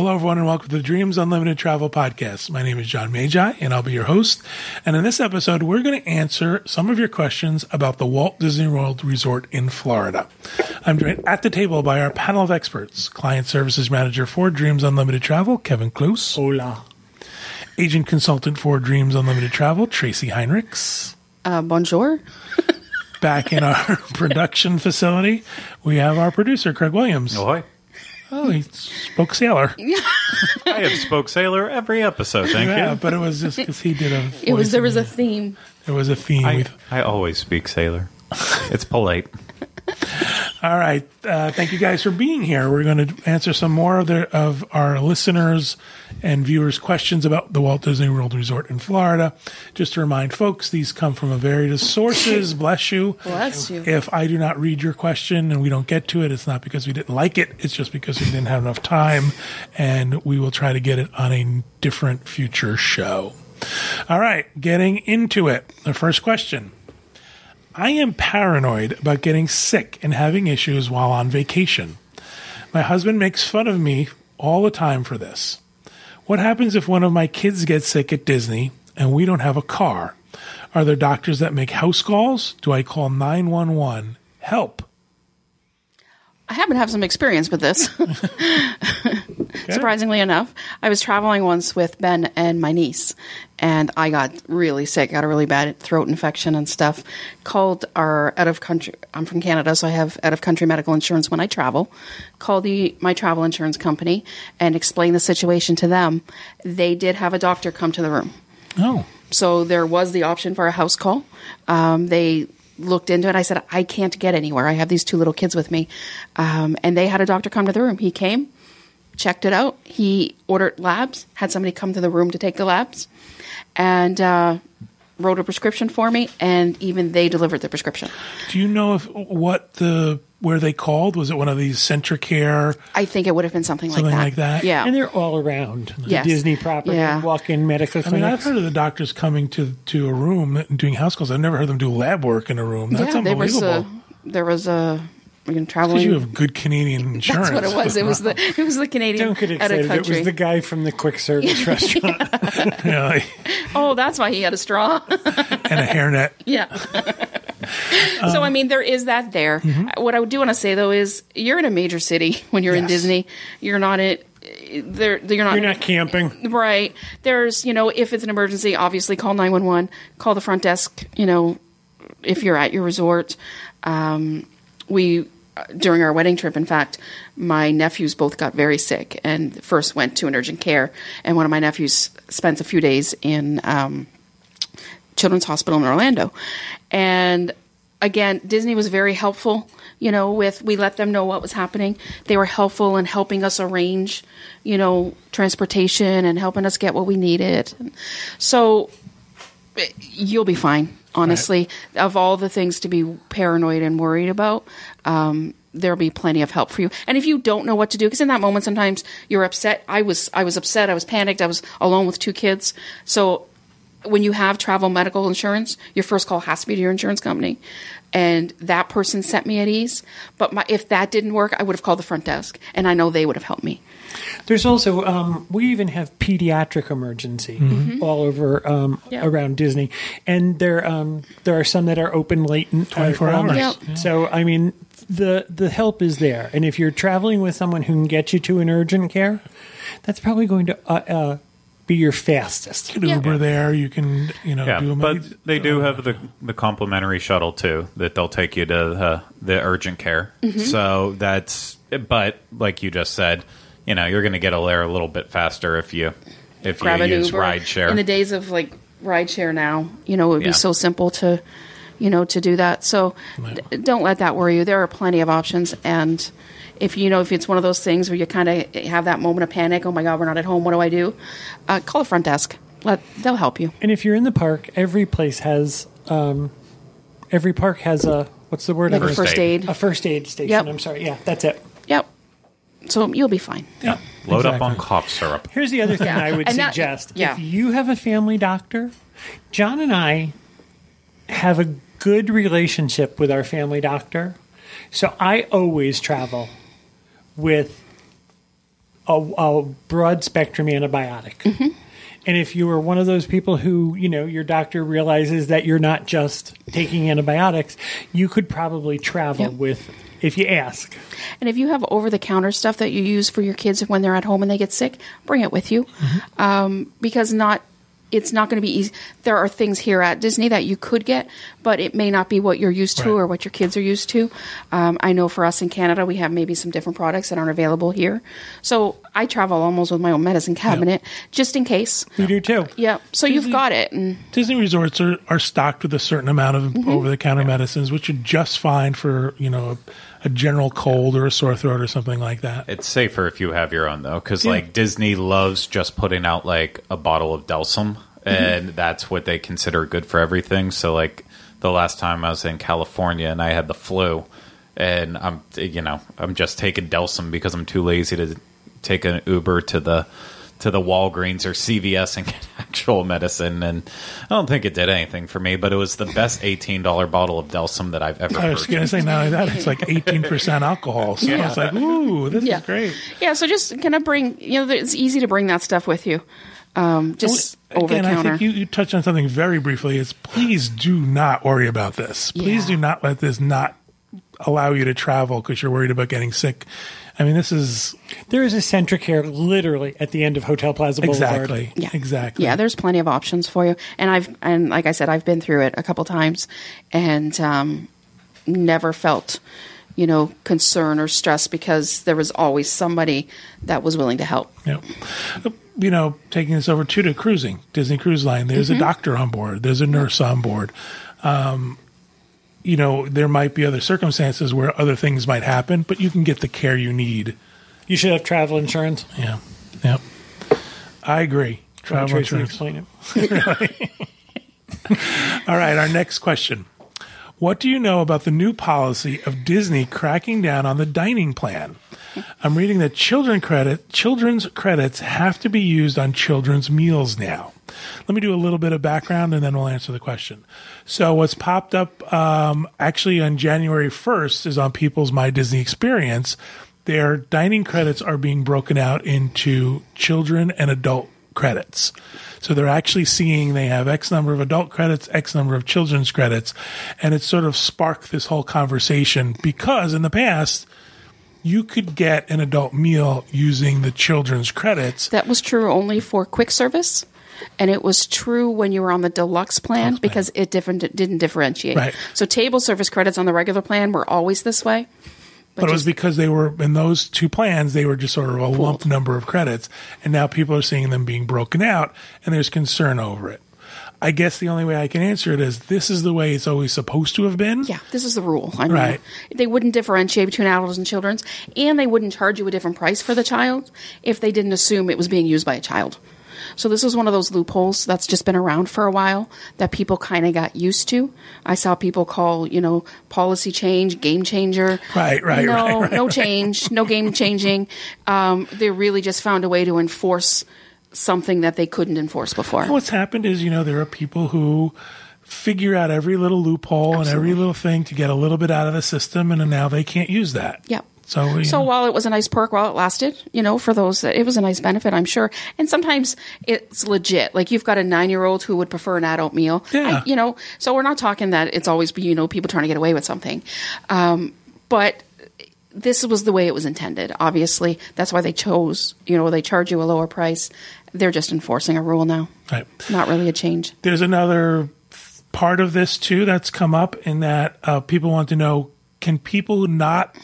Hello, everyone, and welcome to the Dreams Unlimited Travel Podcast. My name is John Magi, and I'll be your host. And in this episode, we're going to answer some of your questions about the Walt Disney World Resort in Florida. I'm joined at the table by our panel of experts Client Services Manager for Dreams Unlimited Travel, Kevin Klus. Hola. Agent Consultant for Dreams Unlimited Travel, Tracy Heinrichs. Uh, bonjour. Back in our production facility, we have our producer, Craig Williams. Ahoy. Oh, he spoke sailor. I have spoke sailor every episode, thank Yeah, you. but it was just because he did a. It was there was a theme. there was a theme. I, I always speak sailor. It's polite. All right, uh, thank you guys for being here. We're going to answer some more of the of our listeners and viewers' questions about the Walt Disney World Resort in Florida. Just to remind folks, these come from a various sources. Bless you. Bless you. If I do not read your question and we don't get to it, it's not because we didn't like it. It's just because we didn't have enough time, and we will try to get it on a different future show. All right, getting into it. The first question. I am paranoid about getting sick and having issues while on vacation. My husband makes fun of me all the time for this. What happens if one of my kids gets sick at Disney and we don't have a car? Are there doctors that make house calls? Do I call 911? Help. I happen to have some experience with this. Surprisingly enough, I was traveling once with Ben and my niece, and I got really sick. Got a really bad throat infection and stuff. Called our out of country. I'm from Canada, so I have out of country medical insurance when I travel. Called the my travel insurance company and explained the situation to them. They did have a doctor come to the room. Oh, So there was the option for a house call. Um, they looked into it. I said, I can't get anywhere. I have these two little kids with me. Um, and they had a doctor come to the room. He came, checked it out. He ordered labs, had somebody come to the room to take the labs, and uh, wrote a prescription for me. And even they delivered the prescription. do you know if what the where they called was it one of these CentraCare? I think it would have been something, Something like like that. that? Yeah. And they're all around the Yes. Disney property, Yeah. walk-in medical I mean, I've heard of the doctors coming to to a room and doing house calls. I've never heard them do lab work in a room. That's yeah, there was unbelievable. a there was a you know, traveling. You have good Canadian insurance. That's what it was. It was the it was the Canadian Don't get excited. It was the guy from the quick service restaurant. Yeah, oh, that's why he had a straw. and a hairnet. Yeah. so I mean, there is that there. What I do want to say though is, you're in a major city when you're in Disney. You're not in. There, you're not. You're not camping. right. There's, you know, if it's an emergency, obviously call nine one one. Call the front desk. You know, if you're at your resort. Um, we during our wedding trip, in fact, my nephews both got very sick and first went to an urgent care, and one of my nephews spent a few days in. Um, Children's Hospital in Orlando. And again, Disney was very helpful, you know, with we let them know what was happening. They were helpful in helping us arrange, you know, transportation and helping us get what we needed. So eh, you'll be fine, honestly. Of all the things to be paranoid and worried about, um, there'll be plenty of help for you. And if you don't know what to do, because in that moment sometimes you're upset. I was I was upset. I was panicked. I was alone with two kids. So when you have travel medical insurance, your first call has to be to your insurance company. And that person set me at ease. But my, if that didn't work, I would have called the front desk, and I know they would have helped me. There's also um, we even have pediatric emergency all over um, Yeah. around Disney, and there um, there are some that are open late and 24 uh, hours. Yep. So I mean, the the help is there, and if you're traveling with someone who can get you to an urgent care, that's probably going to uh, uh, be your fastest. You can Uber there. You can, you know, Yeah, do but med- they do have the the complimentary shuttle too that they'll take you to the, the urgent care. Mm-hmm. So that's but like you just said, you know, you're going to get a there a little bit faster if you if Grab you use Uber. ride share. In the days of like ride share now, you know, it would Yeah. be so simple to, you know, to do that. So d- don't let that worry you. There are plenty of options. And if you know, if it's one of those things where you kind of have that moment of panic, oh my God, we're not at home, what do I do? Uh, call the front desk. Let, they'll help you. And if you're in the park, every place has um, every park has a what's the word? Like I'm a First first aid. aid. a first aid station. Yep. I'm sorry. Yeah, that's it. Yep. So you'll be fine. yeah, Load up on exactly. cough syrup. Here's the other thing Yeah. I would And that- suggest. yeah. If you have a family doctor, John and I have a good relationship with our family doctor. So I always travel with a, a broad spectrum antibiotic. Mm-hmm. And if you are one of those people who, you know, your doctor realizes that you're not just taking antibiotics, you could probably travel Yep. with, if you ask. And if you have over the counter stuff that you use for your kids when they're at home and they get sick, bring it with you. Um, because not it's not going to be easy. There are things here at Disney that you could get, but it may not be what you're used to Right. or what your kids are used to. Um, I know for us in Canada, we have maybe some different products that aren't available here. So I travel almost with my own medicine cabinet just in case. We do too. Yeah. So you've got it. And Disney resorts are, are stocked with a certain amount of Mm-hmm. over the counter medicines, which are just fine for you know a, a general cold or a sore throat or something like that. It's safer if you have your own though, because like Disney loves just putting out like a bottle of Delsym, and that's what they consider good for everything. So like the last time I was in California and I had the flu, and I'm you know I'm just taking Delsym because I'm too lazy to take an Uber to the to the Walgreens or CVS and get actual medicine, and I don't think it did anything for me. But it was the best eighteen dollar bottle of Delsym that I've ever. I was going to say, not only that, it's like eighteen percent alcohol. So Yeah. it's like, ooh, this yeah. is great. Yeah. So just kind of bring, you know, it's easy to bring that stuff with you. Um, just over Again, the I counter. think you, you touched on something very briefly. Is please do not worry about this. Please Yeah. do not let this not allow you to travel because you're worried about getting sick. I mean, this is There is a CentraCare literally at the end of Hotel Plaza Boulevard. exactly, Yeah. exactly. Yeah, there's plenty of options for you. And I've and like I said, I've been through it a couple times and um, never felt, you know, concern or stress because there was always somebody that was willing to help. Yeah. You know, taking this over too to cruising, Disney Cruise Line, there's Mm-hmm. a doctor on board, there's a nurse on board. Um, you know, there might be other circumstances where other things might happen, but you can get the care you need. You should have travel insurance. Yeah. Yep. I agree. Travel insurance. explain it. All right, our next question. What do you know about the new policy of Disney cracking down on the dining plan? I'm reading that children credit children's credits have to be used on children's meals now. Let me do a little bit of background and then we'll answer the question. So what's popped up um, actually on January 1st is on people's My Disney Experience. Their dining credits are being broken out into children and adult credits. So they're actually seeing they have X number of adult credits, X number of children's credits. And it sort of sparked this whole conversation because in the past, you could get an adult meal using the children's credits. That was true only for quick service. And it was true when you were on the deluxe plan because it different didn't differentiate. Right. So table service credits on the regular plan were always this way. But it was because they were in those two plans, they were just sort of a lump number of credits. And now people are seeing them being broken out and there's concern over it. I guess the only way I can answer it is this is the way it's always supposed to have been. Yeah, this is the rule. I mean, Right. They wouldn't differentiate between adults and children's, and they wouldn't charge you a different price for the child if they didn't assume it was being used by a child. So this was one of those loopholes that's just been around for a while that people kind of got used to. I saw people call, you know, policy change, game changer. Right, right, no, right, right, no right. change, no game changing. Um, they really just found a way to enforce something that they couldn't enforce before. What's happened is, you know, there are people who figure out every little loophole and every little thing to get a little bit out of the system, and now they can't use that. Yep. So, So while it was a nice perk while it lasted, you know, for those it was a nice benefit, I'm sure. And sometimes it's legit. Like you've got a nine year old who would prefer an adult meal. Yeah. I- you know, so we're not talking that it's always, you know, people trying to get away with something. Um, but this was the way it was intended. Obviously, that's why they chose, you know, they charge you a lower price. They're just enforcing a rule now. right. Not really a change. There's another part of this too that's come up in that uh, people want to know can people not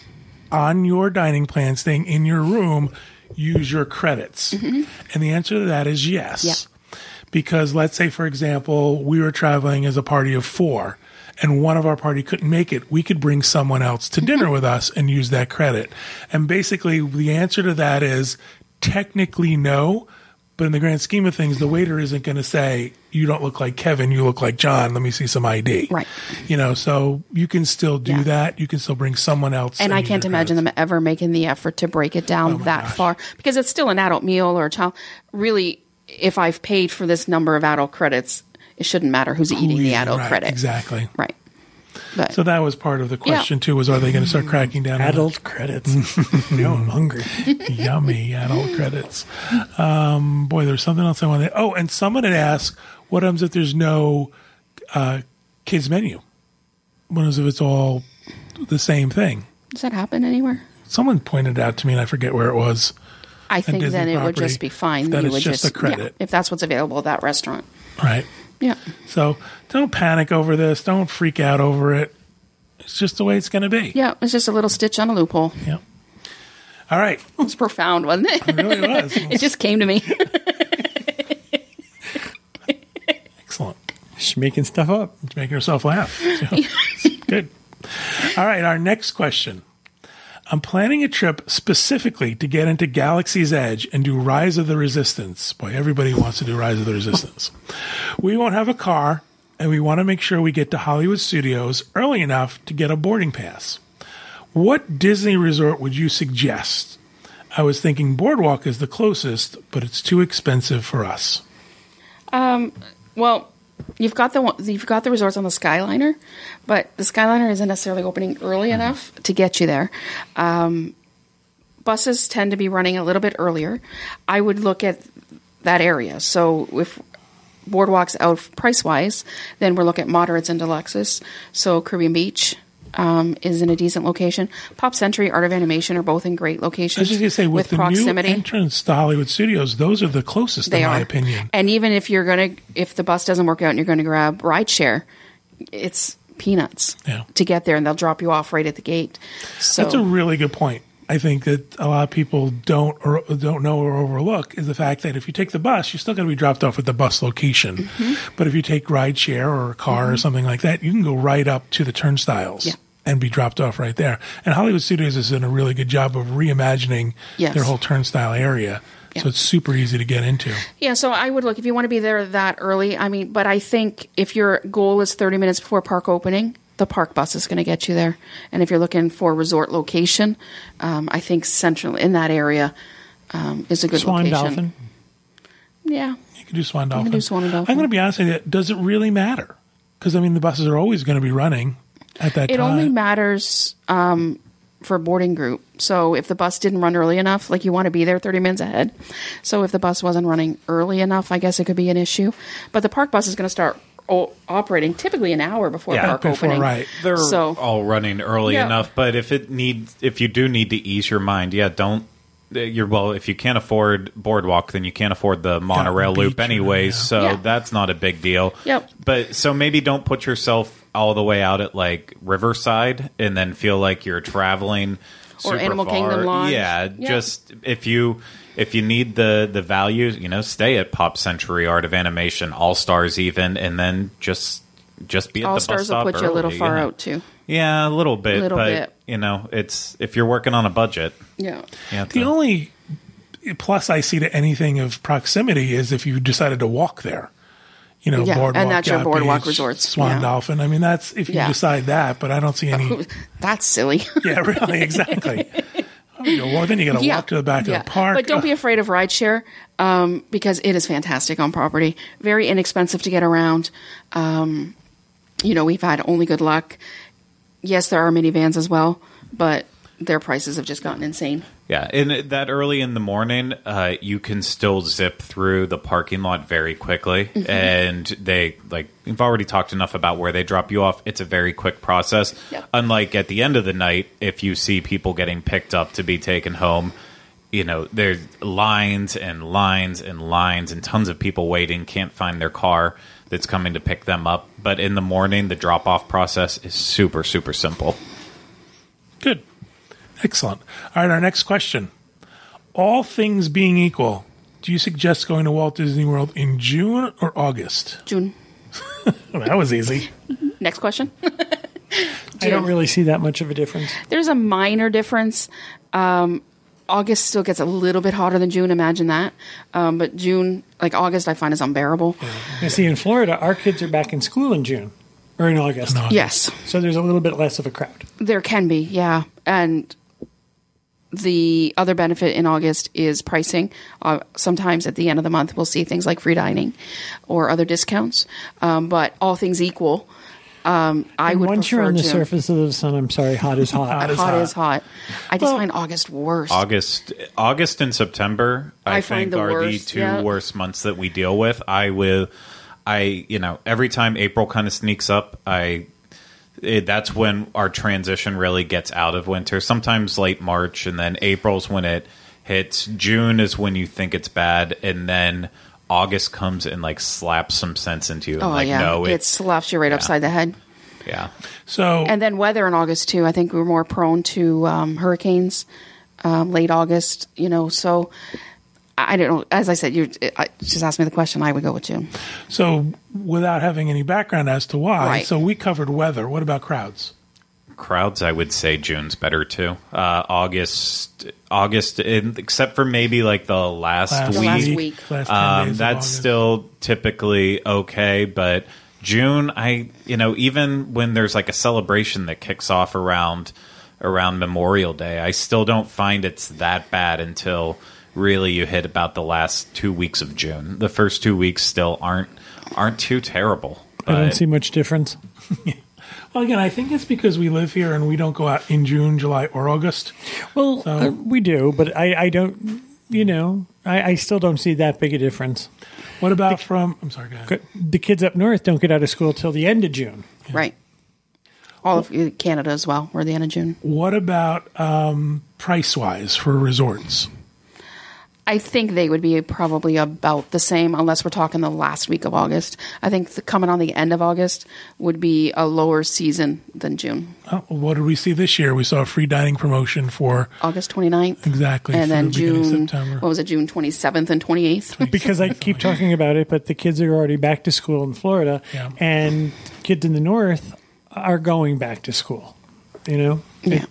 on your dining plan staying in your room use your credits? Mm-hmm. And the answer to that is yes. Yeah. Because let's say, for example, we were traveling as a party of four and one of our party couldn't make it, we could bring someone else to dinner mm-hmm. with us and use that credit. And basically, the answer to that is technically no. But in the grand scheme of things, the waiter isn't going to say, you don't look like Kevin, you look like John. Let me see some ID. Right. You know, so you can still do Yeah. that. You can still bring someone else. And I can't imagine credits. them ever making the effort to break it down Oh that gosh. far because it's still an adult meal or a child. Really, if I've paid for this number of adult credits, it shouldn't matter who's eating the adult right, credit. Exactly. Right. But So that was part of the question too. Was are they going to start cracking down? on Adult credits. no, I'm hungry. yummy adult credits? Um, boy, there's something else I wanted. Oh, and someone had asked, what happens if there's no uh, kids menu? What happens if it's all the same thing? does that happen anywhere? Someone pointed out to me, and I forget where it was. I think Disney then it would just be fine. that you it's would just a credit. yeah, if that's what's available at that restaurant. Right. Yeah. So don't panic over this. Don't freak out over it. It's just the way it's going to be. Yeah, it's just a little stitch on a loophole. Yep. All right. It was profound, wasn't it? It really was. it just came to me. Excellent. Just making stuff up. It's making herself laugh. So, good. All right. Our next question. I'm planning a trip specifically to get into Galaxy's Edge and do Rise of the Resistance. Boy, everybody wants to do Rise of the Resistance. We won't have a car, and we want to make sure we get to Hollywood Studios early enough to get a boarding pass. What Disney resort would you suggest? I was thinking Boardwalk is the closest, but it's too expensive for us. Um, well, you've got the you've got the resorts on the Skyliner, but the Skyliner isn't necessarily opening early enough to get you there. Um, buses tend to be running a little bit earlier. I would look at that area. So if Boardwalk's out price wise, then we're looking at moderates and deluxes. So Caribbean Beach. Um, is in a decent location. Pop Century, Art of Animation are both in great locations. I was just going to say, with, with the proximity. new entrance to Hollywood Studios, those are the closest, They in my are. opinion. And even if you're gonna, if the bus doesn't work out and you're going to grab rideshare, it's peanuts Yeah. to get there, and they'll drop you off right at the gate. So That's a really good point. I think that a lot of people don't or don't know or overlook is the fact that if you take the bus, you're still going to be dropped off at the bus location. Mm-hmm. But if you take rideshare or a car or something like that, you can go right up to the turnstiles. Yeah. And be dropped off right there. And Hollywood Studios has done a really good job of reimagining Yes. their whole turnstile area. So it's super easy to get into. yeah, so I would look if you want to be there that early. I mean, but I think if your goal is 30 minutes before park opening, the park bus is going to get you there. And if you're looking for a resort location, um, I think central in that area um, is a good Swan location. Dolphin. Yeah, You can do Swan Dolphin. do Swan Dolphin. I'm going to be honest with you. Does it really matter? Because I mean, the buses are always going to be running at that It time. only matters um, for a boarding group. So if the bus didn't run early enough, like you want to be there 30 minutes ahead. So if the bus wasn't running early enough, I guess it could be an issue. But the park bus is going to start o- operating typically an hour before Yeah, park before, opening. right. They're So- all running early Yeah. enough, but if it needs, if you do need to ease your mind, yeah, don't. You're well. If you can't afford boardwalk, then you can't afford the monorail beach loop or- anyways. yeah. So Yeah. that's not a big deal. Yep. But so maybe don't put yourself all the way out at like Riverside and then feel like you're traveling Or super Animal far. Kingdom Lodge. Yeah, Yeah. just if you if you need the the value, you know, stay at Pop Century, Art of Animation, All Stars, even, and then just just be at All the bus stars will stop put you a little early, far know. out too. Yeah, a little bit, Little but bit. you know, it's if you're working on a budget. Yeah. The to- only plus I see to anything of proximity is if you decided to walk there. You know, Yeah, and that's your Yacht boardwalk Beach, resorts, Swan yeah. Dolphin. I mean, that's if you Yeah. decide that, but I don't see any. That's silly. yeah, really, exactly. Oh, you go, well, then you got to walk to the back yeah. of the park. But don't be afraid of rideshare um, because it is fantastic on property. Very inexpensive to get around. Um, you know, we've had only good luck. Yes, there are minivans as well, but their prices have just gotten insane. Yeah, and that early in the morning, uh, you can still zip through the parking lot very quickly, Mm-hmm. and they like we've already talked enough about where they drop you off. It's a very quick process. Yep. Unlike at the end of the night, if you see people getting picked up to be taken home, you know there's lines and lines and lines and tons of people waiting, can't find their car that's coming to pick them up. But in the morning, the drop off process is super super simple. Good. Excellent. All right, our next question. All things being equal, do you suggest going to Walt Disney World in June or August? June. Well, that was easy. Next question. I don't really see that much of a difference. There's a minor difference. Um, August still gets a little bit hotter than June. Imagine that. Um, but June, like August, I find is unbearable. I see in Florida, our kids are back in school in June or in August. No. Yes, So there's a little bit less of a crowd. there can be. Yeah, and the other benefit in August is pricing. Uh, sometimes at the end of the month, we'll see things like free dining or other discounts. Um, but all things equal, Um, I And would once you're on the June. surface of the sun, I'm sorry, hot is hot. Hot is hot hot. is hot. I just Well- find August worse. August, August and September, I, I find think the are the two yeah. worst months that we deal with. I will, I you know, every time April kind of sneaks up, I it, that's when our transition really gets out of winter. Sometimes late March, and then April's when it hits. June is when you think it's bad, and then August comes and like slaps some sense into you. Oh like, yeah, no, it it's slaps you right upside the head. yeah. So And then weather in August too. I think we're more prone to um, hurricanes um, late August. You know, so I I don't know. As I said, you just asked me the question. I would go with June. so without having any background as to why, Right. so we covered weather. What about crowds? Crowds i would say june's better too uh august august in, except for maybe like the last Last week, last week. last 10 um, days that's still typically okay but june i you know even when there's like a celebration that kicks off around around memorial day i still don't find it's that bad until really you hit about the last two weeks of june the first two weeks still aren't aren't too terrible I don't see much difference. Well, again, I think it's because we live here and we don't go out in June, July, or August. Well, uh, we do, but I, I don't. You know, I, I still don't see that big a difference. What about from? I'm sorry, go ahead. The kids up north don't get out of school till the end of June. Right. All of uh, Canada as well. We're the end of June. What about um, price wise for resorts? I think they would be probably about the same, unless we're talking the last week of August. I think the, coming on the end of August would be a lower season than June. Oh, what did we see this year? We saw a free dining promotion for August 29th. exactly And then the June, September. what was it, June 27th and 28th? Because I keep talking about it, but the kids are already back to school in Florida, Yeah. and kids in the north are going back to school. You know, yeah.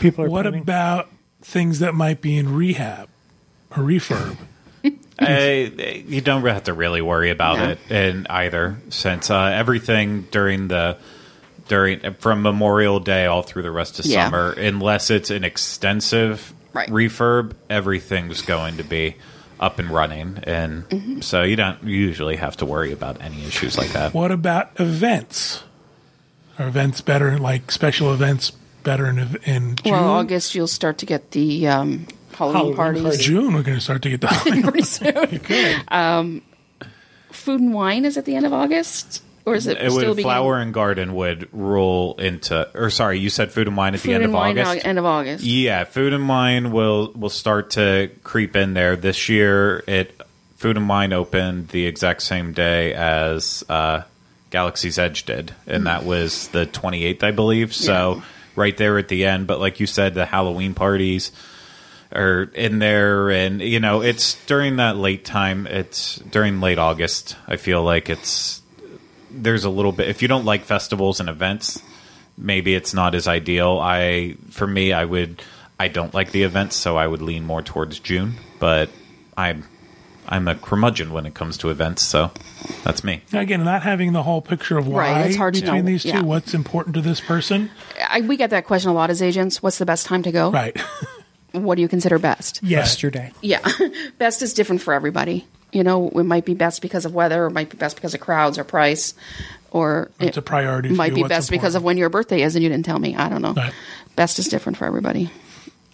people are. What planning- about things that might be in rehab or refurb? Uh, you don't have to really worry about No. it in either since uh, everything during the during from Memorial Day all through the rest of Yeah. summer, unless it's an extensive Right. refurb, everything's going to be up and running, and Mm-hmm. so you don't usually have to worry about any issues like that. What about events? Are events better, like special events, better in, in June? Well, August, you'll start to get the um, Halloween, Halloween parties. parties. June, we're going to start to get the pretty soon. Um, food and wine is at the end of August, or is it, It still would flower and garden would roll into, or sorry, you said food and wine at Food the end and of wine August. uh, end of August. Yeah, food and wine will will start to creep in there this year. It food and wine opened the exact same day as uh, Galaxy's Edge did, and that was the 28th, I believe. So Yeah. right there at the end. But like you said, the Halloween parties are in there, and you know it's during that late time. It's during late August. I feel like it's there's a little bit. If you don't like festivals and events, maybe it's not as ideal. I for me, I would I don't like the events, so I would lean more towards June. But I'm I'm a curmudgeon when it comes to events, so that's me. Again, not having the whole picture of why Right, it's hard to between know. these two, Yeah. what's important to this person. I, we get that question a lot as agents. What's the best time to go? Right. What do you consider best? yesterday? Yeah, best is different for everybody. You know, it might be best because of weather, or it might be best because of crowds or price, or It's it a priority for might you, be best because of when your birthday is, and you didn't tell me. I don't know. Right. Best is different for everybody.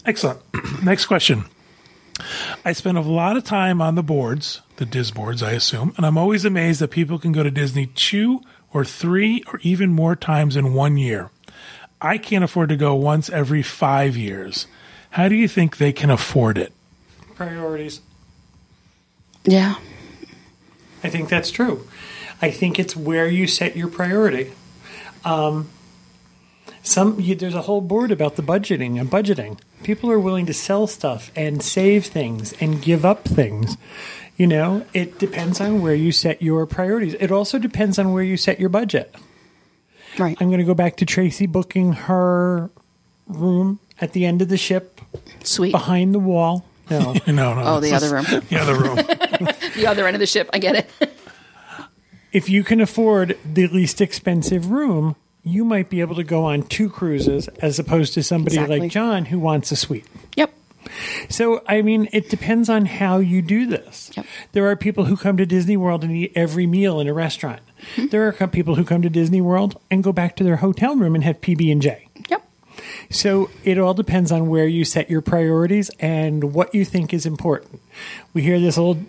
Excellent. Next question. I spend a lot of time on the boards, the DISboards, I assume, and I'm always amazed that people can go to Disney two or three or even more times in one year. I can't afford to go once every five years. How do you think they can afford it? Priorities. Yeah, I think that's true. I think it's where you set your priority. Um, some you, there's a whole board about the budgeting and budgeting. People are willing to sell stuff and save things and give up things. You know, it depends on where you set your priorities. It also depends on where you set your budget. right. I'm going to go back to Tracy booking her room at the end of the ship Sweet. behind the wall. No. No, no. Oh, the this other room. The other room. the other end of the ship. I get it. if you can afford the least expensive room, you might be able to go on two cruises as opposed to somebody Exactly. like John who wants a suite. yep. So, I mean, it depends on how you do this. Yep. There are people who come to Disney World and eat every meal in a restaurant. Hmm. There are people who come to Disney World and go back to their hotel room and have PB and J. So it all depends on where you set your priorities and what you think is important. We hear this old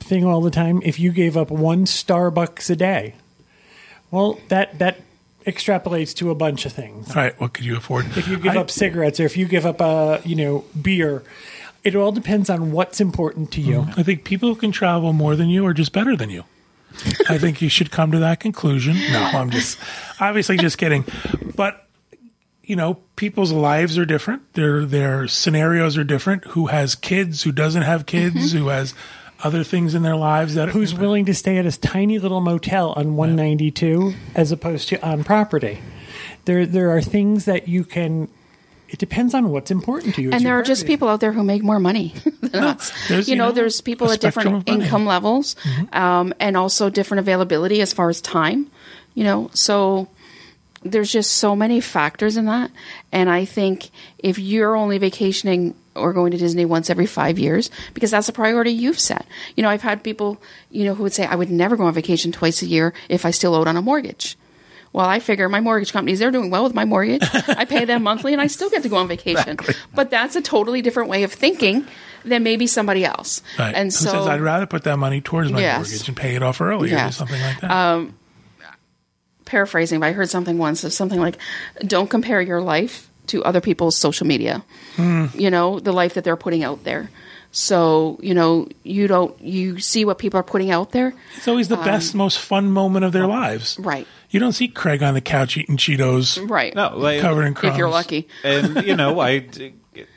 thing all the time. If you gave up one Starbucks a day, well, that that extrapolates to a bunch of things. All right, what could you afford? If you give I- up cigarettes or if you give up, uh, you know, beer, it all depends on what's important to you. I think people who can travel more than you are just better than you. I think you should come to that conclusion. No, I'm just obviously just kidding. But you know, people's lives are different. Their their scenarios are different. Who has kids? Who doesn't have kids? Who has other things in their lives that Who's willing to stay at a tiny little motel on 192 as opposed to on property? There, there are things that you can. It depends on what's important to you. And there are just people out there who make more money than us. You you know, know, there's people at different spectrum of money. income levels, Mm-hmm. um, and also different availability as far as time. You know, so there's just so many factors in that. And I think if you're only vacationing or going to Disney once every five years, because that's a priority you've set. You know, I've had people, you know, who would say, I would never go on vacation twice a year if I still owed on a mortgage. Well, I figure my mortgage companies, they're doing well with my mortgage. I pay them monthly and I still get to go on vacation. But that's a totally different way of thinking than maybe somebody else. Right. And Who so says I'd rather put that money towards my Yes. mortgage and pay it off earlier or something like that? Um, paraphrasing, but I heard something once of something like, "Don't compare your life to other people's social media. You know, the life that they're putting out there. So you know, you don't you see what people are putting out there, it's always the best, most fun moment of their lives. um, right? You don't see Craig on the couch eating Cheetos Right. No, like, covered in crumbs. if you're lucky. and you know, I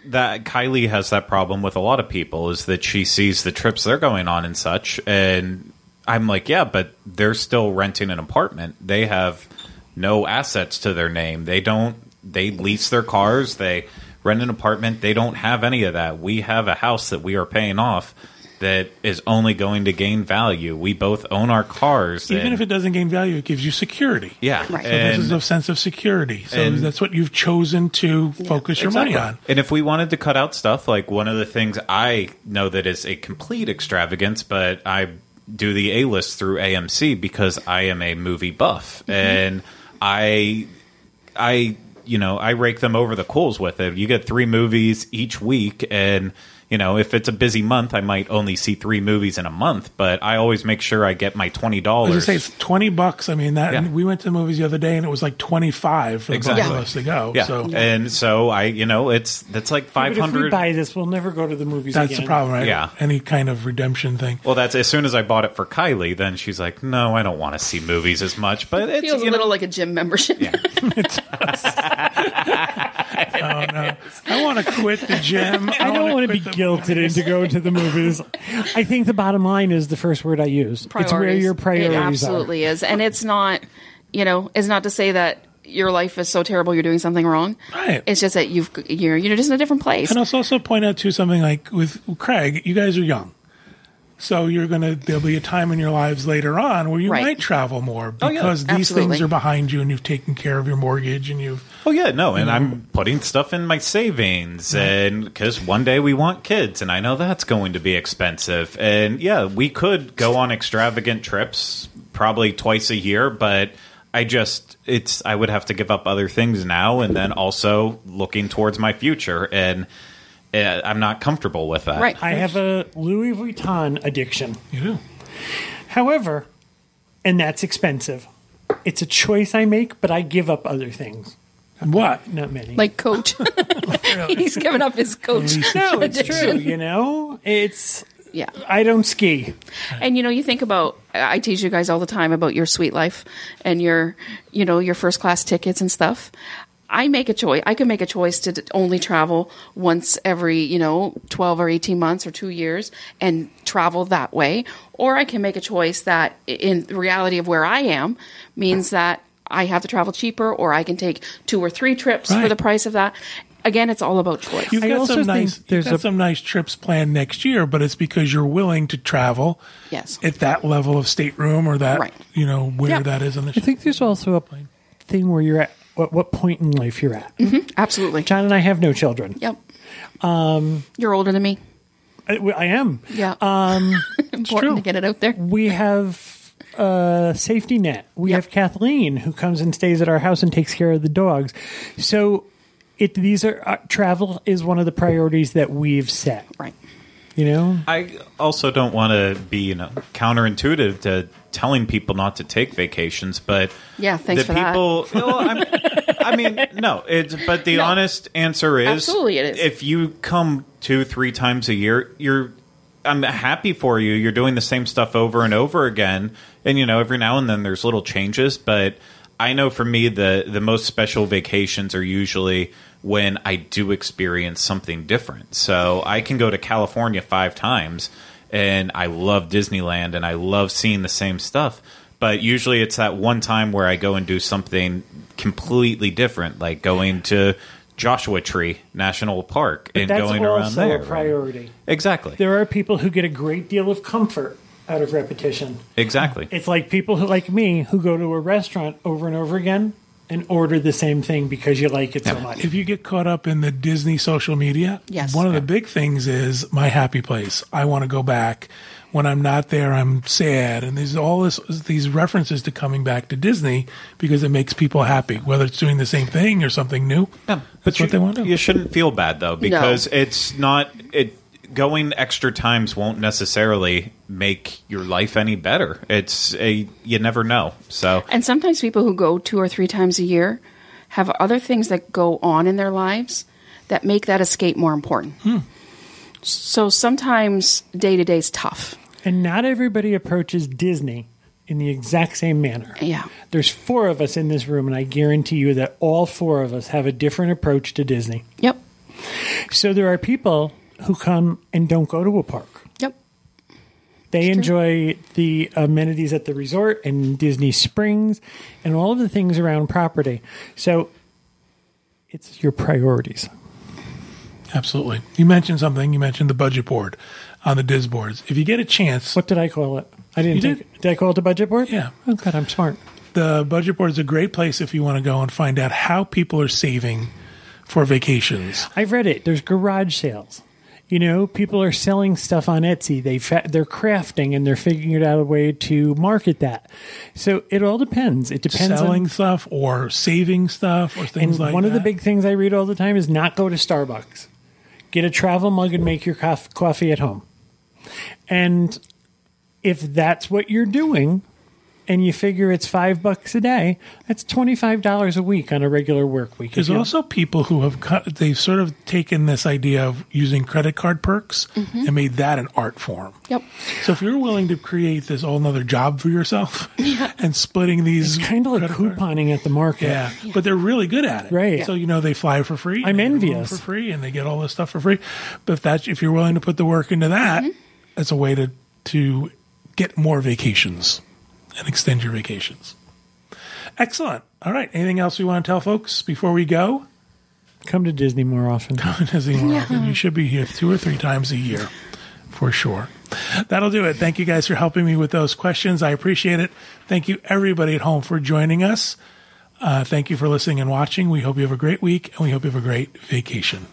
that Kylie has that problem with a lot of people is that she sees the trips they're going on and such, and I'm like, yeah, but they're still renting an apartment. They have no assets to their name. They don't. They lease their cars. They rent an apartment. They don't have any of that. We have a house that we are paying off. That is only going to gain value. We both own our cars. Even and- if it doesn't gain value, it gives you security. yeah, Right. So this is a sense of security. So and- that's what you've chosen to focus your money on. And if we wanted to cut out stuff, like one of the things I know that is a complete extravagance, but I do the A list through AMC because I am a movie buff, mm-hmm. and I, I, you know, I rake them over the coals with it. You get three movies each week, and you know, if it's a busy month, I might only see three movies in a month, but I always make sure I get my twenty I was dollars. just say it's twenty bucks. I mean that Yeah. we went to the movies the other day and it was like twenty five for Exactly. both of us to go. Yeah, So and so I, you know, it's that's like But five if we buy this, we'll never go to the movies that's again. the problem, right? Yeah. Any kind of redemption thing. Well, that's as soon as I bought it for Kylie, then she's like, "No, I don't want to see movies as much." But it's Feels a know- little like a gym membership. Oh no. I want to quit the gym. I don't wanna be quit the guilted into going to the movies. I think the bottom line is the first word I use. It's where Priorities. your priorities It are. absolutely is, and it's not, you know, it's not to say that your life is so terrible you're doing something wrong. Right. It's just that you've you're you're just in a different place. And let's also point out too something like with Craig, you guys are young. So you're gonna there'll be a time in your lives later on where you Right. might travel more oh, yeah. because these Absolutely. things are behind you and you've taken care of your mortgage and you've Oh yeah, no, and I'm putting stuff in my savings, and because one day we want kids, and I know that's going to be expensive, and yeah, we could go on extravagant trips probably twice a year, but I just it's I would have to give up other things now, and then also looking towards my future, and uh, I'm not comfortable with that. Right. I have a Louis Vuitton addiction. you do. However, and that's expensive. It's a choice I make, but I give up other things. What? Not many. like coach, he's given up his coach. no, it's true. You know, it's Yeah. I don't ski. And you know, you think about I teach you guys all the time about your sweet life and your you know, your first class tickets and stuff. I make a choice. I can make a choice to only travel once every, you know, 12 or 18 months or 2 years and travel that way, or I can make a choice that in reality of where I am means that I have to travel cheaper or I can take two or three trips for the price of that. Again, it's all about choice. You've I got some think nice you've got a- some nice trips planned next year, but it's because you're willing to travel Yes. at that level of stateroom or that Right. you know where Yeah. that is on the I think there's also a thing where you're at what, what point in life you're at. Absolutely. John and I have no children. Yep. Um, You're older than me. I, I am. Yeah. Um, Important true. to get it out there. We have a safety net. We Yep. have Kathleen who comes and stays at our house and takes care of the dogs. So it these are uh, travel is one of the priorities that we've set. Right. You know, I also don't want to be, you know, counterintuitive to telling people not to take vacations, but Yeah, thanks the for that. people. Well, I'm, I mean, no, it's but the No. honest answer is Absolutely it is. If you come two, three times a year, you're. I'm happy for you. You're doing the same stuff over and over again, and you know every now and then there's little changes. But I know for me the the most special vacations are usually when I do experience something different. So I can go to California five times, and I love Disneyland, and I love seeing the same stuff. But usually it's that one time where I go and do something completely different, like going to Joshua Tree National Park and that's going around there. a priority. Exactly. There are people who get a great deal of comfort out of repetition. Exactly. It's like people who like me who go to a restaurant over and over again and order the same thing because you like it so much. If you get caught up in the Disney social media, Yes. one of the big things is my happy place. I want to go back. When I'm not there, I'm sad. And there's all this, these references to coming back to Disney because it makes people happy, whether it's doing the same thing or something new. Yeah, That's you, what they want to do. You shouldn't feel bad though, because it's not it. Going extra times won't necessarily make your life any better. It's a you never know. So And sometimes people who go two or three times a year have other things that go on in their lives that make that escape more important. Hmm. So sometimes day to day is tough. And not everybody approaches Disney in the exact same manner. Yeah. There's four of us in this room, and I guarantee you that all four of us have a different approach to Disney. Yep. So there are people who come and don't go to a park. Yep. They It's true. enjoy the amenities at the resort and Disney Springs and all of the things around property. So it's your priorities. Absolutely. You mentioned something. You mentioned the budget board on the DISboards. If you get a chance, What did I call it? I didn't You think. Did. I call it the budget board? Yeah. Oh, God, I'm smart. the budget board is a great place if you want to go and find out how people are saving for vacations. I've read it. There's garage sales. You know, people are selling stuff on Etsy. They fa- they're crafting and they're figuring out a way to market that. So it all depends. It depends Selling on. stuff or saving stuff or And things like that. one of the big things I read all the time is not go to Starbucks. Get a travel mug and make your coffee at home. And if that's what you're doing, and you figure it's five bucks a day, that's twenty five dollars a week on a regular work week. There's also people who have cut, they've sort of taken this idea of using credit card perks Mm-hmm. and made that an art form. Yep. So if you're willing to create this whole nother job for yourself and splitting these it's kind of like credit card- couponing at the market. Yeah, but they're really good at it. Right. So you know they fly for free. I'm they get a room envious. for free, and they get all this stuff for free. But if that's if you're willing to put the work into that, Mm-hmm. that's a way to to get more vacations and extend your vacations. Excellent. All right. Anything else we want to tell folks before we go? Come to Disney more often. Come to Disney more often. You should be here two or three times a year for sure. That'll do it. Thank you guys for helping me with those questions. I appreciate it. Thank you, everybody at home, for joining us. Uh, thank you for listening and watching. We hope you have a great week and we hope you have a great vacation.